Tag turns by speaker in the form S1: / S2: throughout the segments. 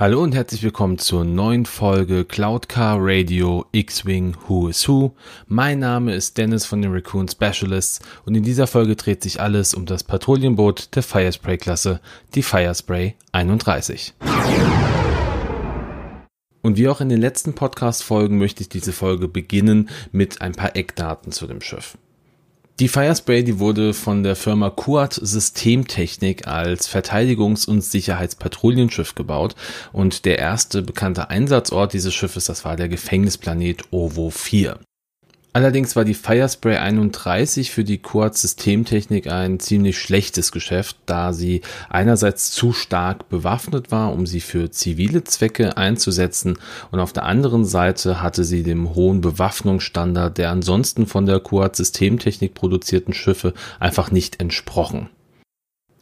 S1: Hallo und herzlich willkommen zur neuen Folge Cloud Car Radio X-Wing Who is Who. Mein Name ist Dennis von den Raccoon Specialists und in dieser Folge dreht sich alles um das Patrouillenboot der Firespray-Klasse, die Firespray 31. Und wie auch in den letzten Podcast-Folgen möchte ich diese Folge beginnen mit ein paar Eckdaten zu dem Schiff. Die Firespray, die wurde von der Firma Kuat Systemtechnik als Verteidigungs- und Sicherheitspatrouillenschiff gebaut und der erste bekannte Einsatzort dieses Schiffes, das war der Gefängnisplanet OVO 4. Allerdings war die Firespray 31 für die Quartz Systemtechnik ein ziemlich schlechtes Geschäft, da sie einerseits zu stark bewaffnet war, um sie für zivile Zwecke einzusetzen und auf der anderen Seite hatte sie dem hohen Bewaffnungsstandard der ansonsten von der Quartz Systemtechnik produzierten Schiffe einfach nicht entsprochen.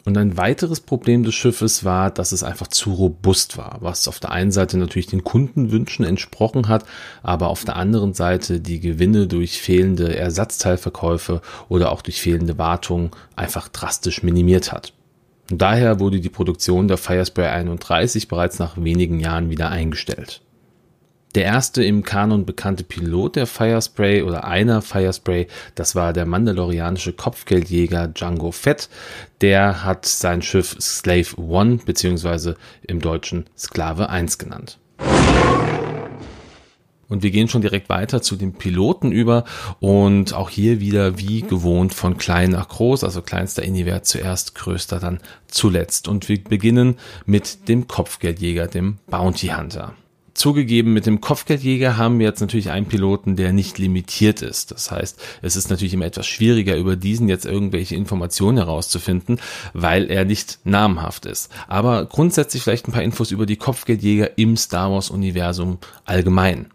S1: Und ein weiteres Problem des Schiffes war, dass es einfach zu robust war, was auf der einen Seite natürlich den Kundenwünschen entsprochen hat, aber auf der anderen Seite die Gewinne durch fehlende Ersatzteilverkäufe oder auch durch fehlende Wartung einfach drastisch minimiert hat. Und daher wurde die Produktion der Firespray 31 bereits nach wenigen Jahren wieder eingestellt. Der erste im Kanon bekannte Pilot der Firespray oder einer Firespray, das war der mandalorianische Kopfgeldjäger Django Fett. Der hat sein Schiff Slave One beziehungsweise im Deutschen Sklave 1 genannt. Und wir gehen schon direkt weiter zu den Piloten über und auch hier wieder wie gewohnt von klein nach groß, also kleinster Iniwert zuerst, größter dann zuletzt. Und wir beginnen mit dem Kopfgeldjäger, dem Bounty Hunter. Zugegeben, mit dem Kopfgeldjäger haben wir jetzt natürlich einen Piloten, der nicht limitiert ist. Das heißt, es ist natürlich immer etwas schwieriger, über diesen jetzt irgendwelche Informationen herauszufinden, weil er nicht namhaft ist. Aber grundsätzlich vielleicht ein paar Infos über die Kopfgeldjäger im Star Wars Universum allgemein.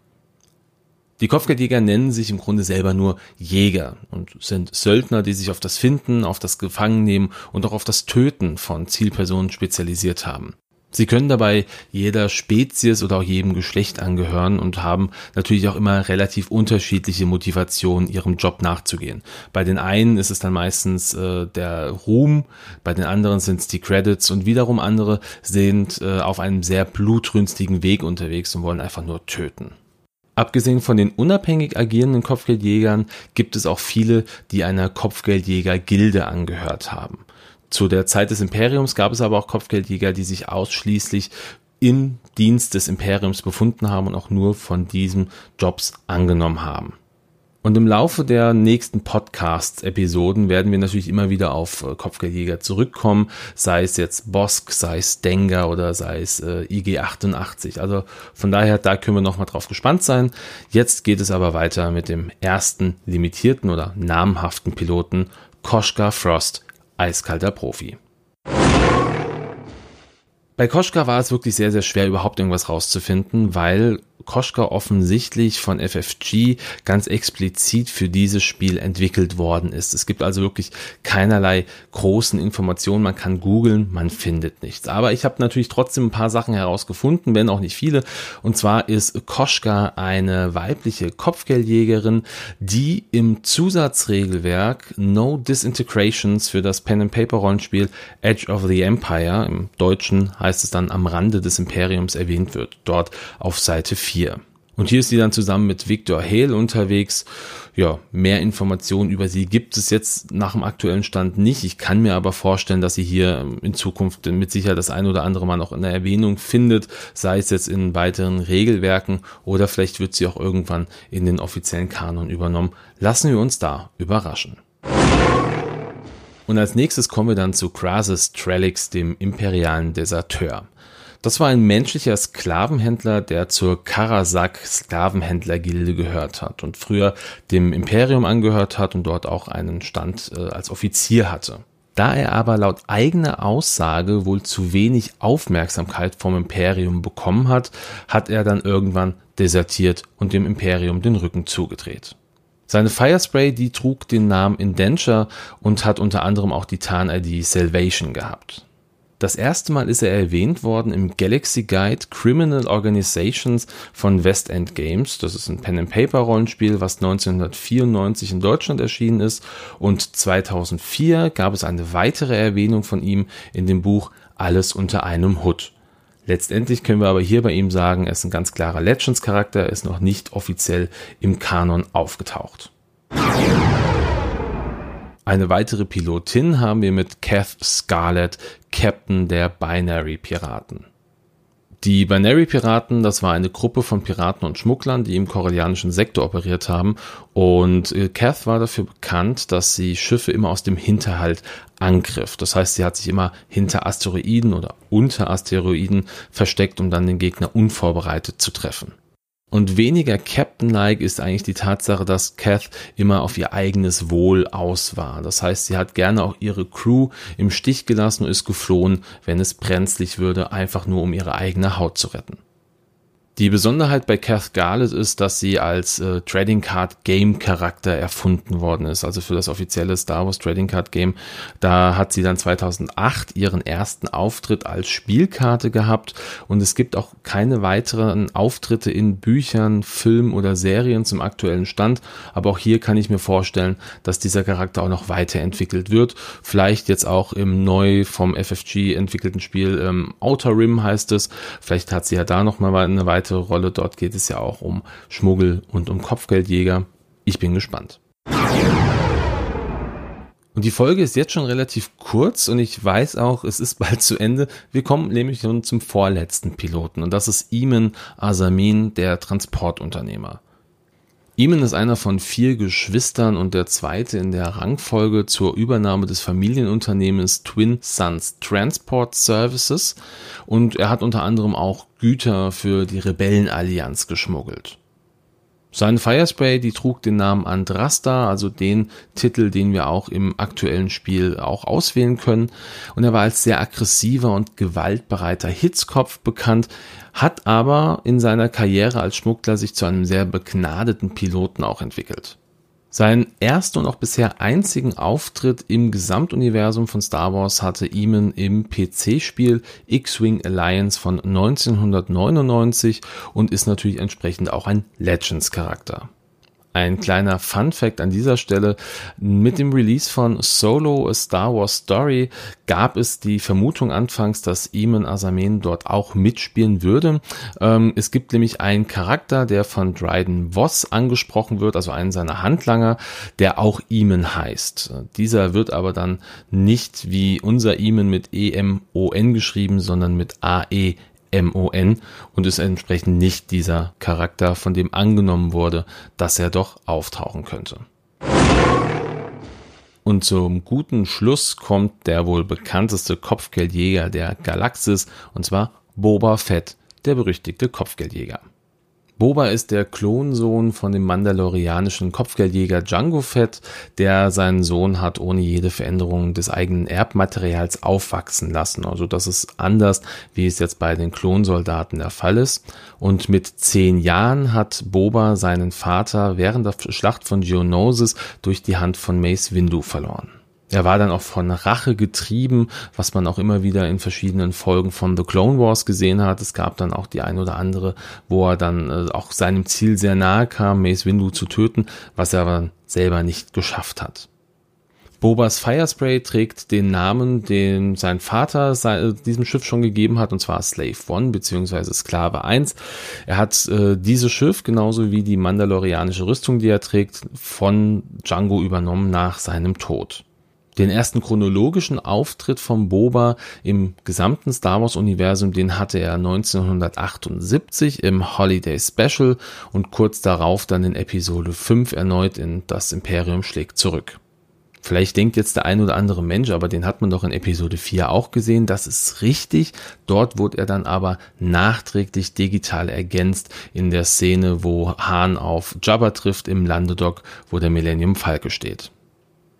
S1: Die Kopfgeldjäger nennen sich im Grunde selber nur Jäger und sind Söldner, die sich auf das Finden, auf das Gefangennehmen und auch auf das Töten von Zielpersonen spezialisiert haben. Sie können dabei jeder Spezies oder auch jedem Geschlecht angehören und haben natürlich auch immer relativ unterschiedliche Motivationen, ihrem Job nachzugehen. Bei den einen ist es dann meistens äh, der Ruhm, bei den anderen sind es die Credits und wiederum andere sind äh, auf einem sehr blutrünstigen Weg unterwegs und wollen einfach nur töten. Abgesehen von den unabhängig agierenden Kopfgeldjägern gibt es auch viele, die einer Kopfgeldjäger-Gilde angehört haben. Zu der Zeit des Imperiums gab es aber auch Kopfgeldjäger, die sich ausschließlich im Dienst des Imperiums befunden haben und auch nur von diesen Jobs angenommen haben. Und im Laufe der nächsten Podcast-Episoden werden wir natürlich immer wieder auf äh, Kopfgeldjäger zurückkommen, sei es jetzt Bosk, sei es Dengar oder sei es äh, IG-88. Also von daher, da können wir nochmal drauf gespannt sein. Jetzt geht es aber weiter mit dem ersten limitierten oder namhaften Piloten Koshka Frost eiskalter Profi. Bei Koschka war es wirklich sehr, sehr schwer, überhaupt irgendwas rauszufinden, weil Koschka offensichtlich von FFG ganz explizit für dieses Spiel entwickelt worden ist. Es gibt also wirklich keinerlei großen Informationen. Man kann googeln, man findet nichts. Aber ich habe natürlich trotzdem ein paar Sachen herausgefunden, wenn auch nicht viele. Und zwar ist Koschka eine weibliche Kopfgeldjägerin, die im Zusatzregelwerk No Disintegrations für das Pen and Paper Rollenspiel Edge of the Empire, im Deutschen heißt es dann am Rande des Imperiums erwähnt wird. Dort auf Seite 4 4. Und hier ist sie dann zusammen mit Victor Hale unterwegs. Ja, mehr Informationen über sie gibt es jetzt nach dem aktuellen Stand nicht. Ich kann mir aber vorstellen, dass sie hier in Zukunft mit Sicherheit das ein oder andere Mal noch eine Erwähnung findet, sei es jetzt in weiteren Regelwerken oder vielleicht wird sie auch irgendwann in den offiziellen Kanon übernommen. Lassen wir uns da überraschen. Und als nächstes kommen wir dann zu Krasus Trellix, dem imperialen Deserteur. Das war ein menschlicher Sklavenhändler, der zur Karasak Sklavenhändlergilde gehört hat und früher dem Imperium angehört hat und dort auch einen Stand äh, als Offizier hatte. Da er aber laut eigener Aussage wohl zu wenig Aufmerksamkeit vom Imperium bekommen hat, hat er dann irgendwann desertiert und dem Imperium den Rücken zugedreht. Seine Firespray, die trug den Namen Indenture und hat unter anderem auch die Tarn-ID Salvation gehabt. Das erste Mal ist er erwähnt worden im Galaxy Guide Criminal Organizations von West End Games. Das ist ein Pen-and-Paper-Rollenspiel, was 1994 in Deutschland erschienen ist. Und 2004 gab es eine weitere Erwähnung von ihm in dem Buch Alles unter einem Hut. Letztendlich können wir aber hier bei ihm sagen, er ist ein ganz klarer Legends-Charakter, er ist noch nicht offiziell im Kanon aufgetaucht. Eine weitere Pilotin haben wir mit Kath Scarlett, Captain der Binary Piraten. Die Binary Piraten, das war eine Gruppe von Piraten und Schmugglern, die im korellianischen Sektor operiert haben. Und äh, Kath war dafür bekannt, dass sie Schiffe immer aus dem Hinterhalt angriff. Das heißt, sie hat sich immer hinter Asteroiden oder unter Asteroiden versteckt, um dann den Gegner unvorbereitet zu treffen. Und weniger Captain-like ist eigentlich die Tatsache, dass Kath immer auf ihr eigenes Wohl aus war. Das heißt, sie hat gerne auch ihre Crew im Stich gelassen und ist geflohen, wenn es brenzlig würde, einfach nur um ihre eigene Haut zu retten. Die Besonderheit bei Kath Garlett ist, dass sie als äh, Trading Card Game Charakter erfunden worden ist, also für das offizielle Star Wars Trading Card Game. Da hat sie dann 2008 ihren ersten Auftritt als Spielkarte gehabt und es gibt auch keine weiteren Auftritte in Büchern, Filmen oder Serien zum aktuellen Stand. Aber auch hier kann ich mir vorstellen, dass dieser Charakter auch noch weiterentwickelt wird. Vielleicht jetzt auch im neu vom FFG entwickelten Spiel ähm, Outer Rim heißt es. Vielleicht hat sie ja da noch mal eine weitere weitere Rolle. Dort geht es ja auch um Schmuggel und um Kopfgeldjäger. Ich bin gespannt. Und die Folge ist jetzt schon relativ kurz und ich weiß auch, es ist bald zu Ende. Wir kommen nämlich nun zum vorletzten Piloten und das ist Iman Asamin, der Transportunternehmer. Eamon ist einer von vier Geschwistern und der zweite in der Rangfolge zur Übernahme des Familienunternehmens Twin Sons Transport Services und er hat unter anderem auch Güter für die Rebellenallianz geschmuggelt. Sein Firespray, die trug den Namen Andrasta, also den Titel, den wir auch im aktuellen Spiel auch auswählen können. Und er war als sehr aggressiver und gewaltbereiter Hitzkopf bekannt, hat aber in seiner Karriere als Schmuggler sich zu einem sehr begnadeten Piloten auch entwickelt. Seinen ersten und auch bisher einzigen Auftritt im Gesamtuniversum von Star Wars hatte Eamon im PC-Spiel X-Wing Alliance von 1999 und ist natürlich entsprechend auch ein Legends-Charakter. Ein kleiner Fun Fact an dieser Stelle. Mit dem Release von Solo A Star Wars Story gab es die Vermutung anfangs, dass Eamon Asamen dort auch mitspielen würde. Ähm, es gibt nämlich einen Charakter, der von Dryden Voss angesprochen wird, also einen seiner Handlanger, der auch Eamon heißt. Dieser wird aber dann nicht wie unser Eamon mit E-M-O-N geschrieben, sondern mit A-E M-O-N und ist entsprechend nicht dieser Charakter, von dem angenommen wurde, dass er doch auftauchen könnte. Und zum guten Schluss kommt der wohl bekannteste Kopfgeldjäger der Galaxis, und zwar Boba Fett, der berüchtigte Kopfgeldjäger. Boba ist der Klonsohn von dem mandalorianischen Kopfgeldjäger Django Fett, der seinen Sohn hat ohne jede Veränderung des eigenen Erbmaterials aufwachsen lassen. Also das ist anders, wie es jetzt bei den Klonsoldaten der Fall ist. Und mit zehn Jahren hat Boba seinen Vater während der Schlacht von Geonosis durch die Hand von Mace Windu verloren. Er war dann auch von Rache getrieben, was man auch immer wieder in verschiedenen Folgen von The Clone Wars gesehen hat. Es gab dann auch die ein oder andere, wo er dann äh, auch seinem Ziel sehr nahe kam, Mace Windu zu töten, was er aber selber nicht geschafft hat. Bobas Firespray trägt den Namen, den sein Vater sein, diesem Schiff schon gegeben hat, und zwar Slave One bzw. Sklave 1. Er hat äh, dieses Schiff genauso wie die mandalorianische Rüstung, die er trägt, von Django übernommen nach seinem Tod. Den ersten chronologischen Auftritt von Boba im gesamten Star Wars Universum, den hatte er 1978 im Holiday Special und kurz darauf dann in Episode 5 erneut in Das Imperium schlägt zurück. Vielleicht denkt jetzt der ein oder andere Mensch, aber den hat man doch in Episode 4 auch gesehen. Das ist richtig. Dort wurde er dann aber nachträglich digital ergänzt in der Szene, wo Hahn auf Jabba trifft im Landedock, wo der Millennium Falke steht.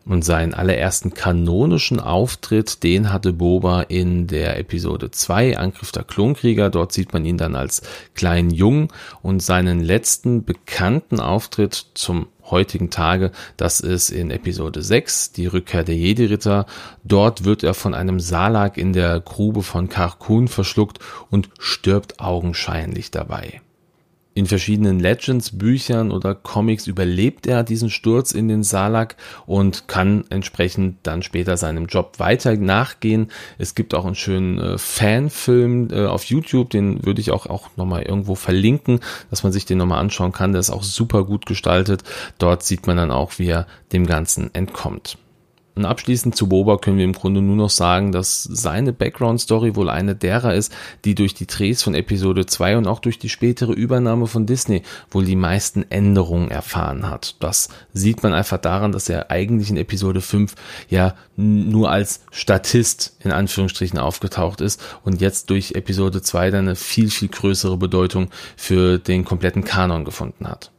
S1: Und seinen allerersten kanonischen Auftritt, den hatte Boba in der Episode 2, Angriff der Klonkrieger. Dort sieht man ihn dann als kleinen Jungen und seinen letzten bekannten Auftritt zum heutigen Tage, das ist in Episode 6, die Rückkehr der Jedi-Ritter. Dort wird er von einem Salak in der Grube von Karkun verschluckt und stirbt augenscheinlich dabei. In verschiedenen Legends-Büchern oder Comics überlebt er diesen Sturz in den Salak und kann entsprechend dann später seinem Job weiter nachgehen. Es gibt auch einen schönen äh, Fanfilm äh, auf YouTube, den würde ich auch, auch nochmal irgendwo verlinken, dass man sich den nochmal anschauen kann. Der ist auch super gut gestaltet. Dort sieht man dann auch, wie er dem Ganzen entkommt. Und abschließend zu Boba können wir im Grunde nur noch sagen, dass seine Background-Story wohl eine derer ist, die durch die Drehs von Episode 2 und auch durch die spätere Übernahme von Disney wohl die meisten Änderungen erfahren hat. Das sieht man einfach daran, dass er eigentlich in Episode 5 ja nur als Statist in Anführungsstrichen aufgetaucht ist und jetzt durch Episode 2 dann eine viel, viel größere Bedeutung für den kompletten Kanon gefunden hat.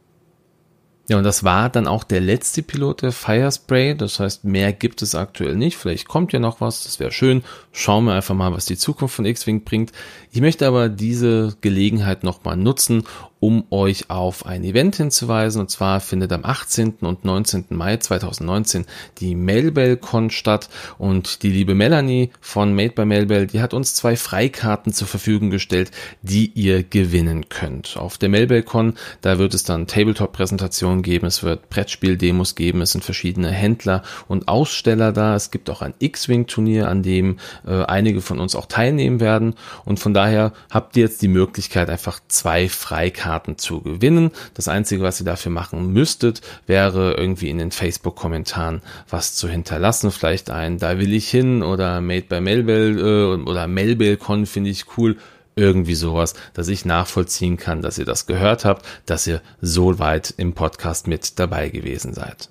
S1: Ja, und das war dann auch der letzte Pilot der Firespray. Das heißt, mehr gibt es aktuell nicht. Vielleicht kommt ja noch was. Das wäre schön. Schauen wir einfach mal, was die Zukunft von X-Wing bringt. Ich möchte aber diese Gelegenheit nochmal nutzen, um euch auf ein Event hinzuweisen. Und zwar findet am 18. und 19. Mai 2019 die MailBell-Con statt. Und die liebe Melanie von Made by MailBell, die hat uns zwei Freikarten zur Verfügung gestellt, die ihr gewinnen könnt. Auf der MailBell-Con, da wird es dann Tabletop-Präsentationen geben, es wird Brettspiel-Demos geben, es sind verschiedene Händler und Aussteller da. Es gibt auch ein X-Wing-Turnier, an dem äh, einige von uns auch teilnehmen werden. Und von daher habt ihr jetzt die Möglichkeit, einfach zwei Freikarten Karten zu gewinnen. Das Einzige, was ihr dafür machen müsstet, wäre irgendwie in den Facebook-Kommentaren was zu hinterlassen. Vielleicht ein Da will ich hin oder Made by Melbell äh, oder MelbellCon finde ich cool irgendwie sowas, dass ich nachvollziehen kann, dass ihr das gehört habt, dass ihr so weit im Podcast mit dabei gewesen seid.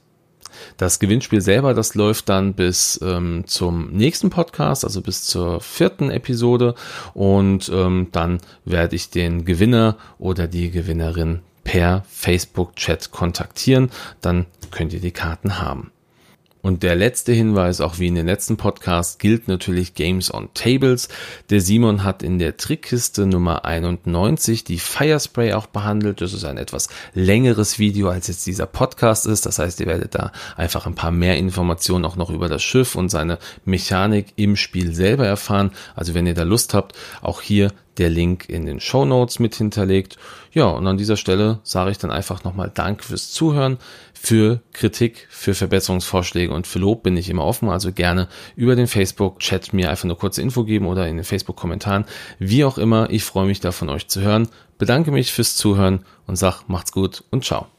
S1: Das Gewinnspiel selber, das läuft dann bis ähm, zum nächsten Podcast, also bis zur vierten Episode. Und ähm, dann werde ich den Gewinner oder die Gewinnerin per Facebook-Chat kontaktieren. Dann könnt ihr die Karten haben. Und der letzte Hinweis, auch wie in den letzten Podcasts, gilt natürlich Games on Tables. Der Simon hat in der Trickkiste Nummer 91 die Firespray auch behandelt. Das ist ein etwas längeres Video, als jetzt dieser Podcast ist. Das heißt, ihr werdet da einfach ein paar mehr Informationen auch noch über das Schiff und seine Mechanik im Spiel selber erfahren. Also wenn ihr da Lust habt, auch hier der Link in den Show Notes mit hinterlegt. Ja, und an dieser Stelle sage ich dann einfach nochmal Dank fürs Zuhören, für Kritik, für Verbesserungsvorschläge und für Lob bin ich immer offen. Also gerne über den Facebook-Chat mir einfach eine kurze Info geben oder in den Facebook-Kommentaren. Wie auch immer, ich freue mich da von euch zu hören. Bedanke mich fürs Zuhören und sag, macht's gut und ciao.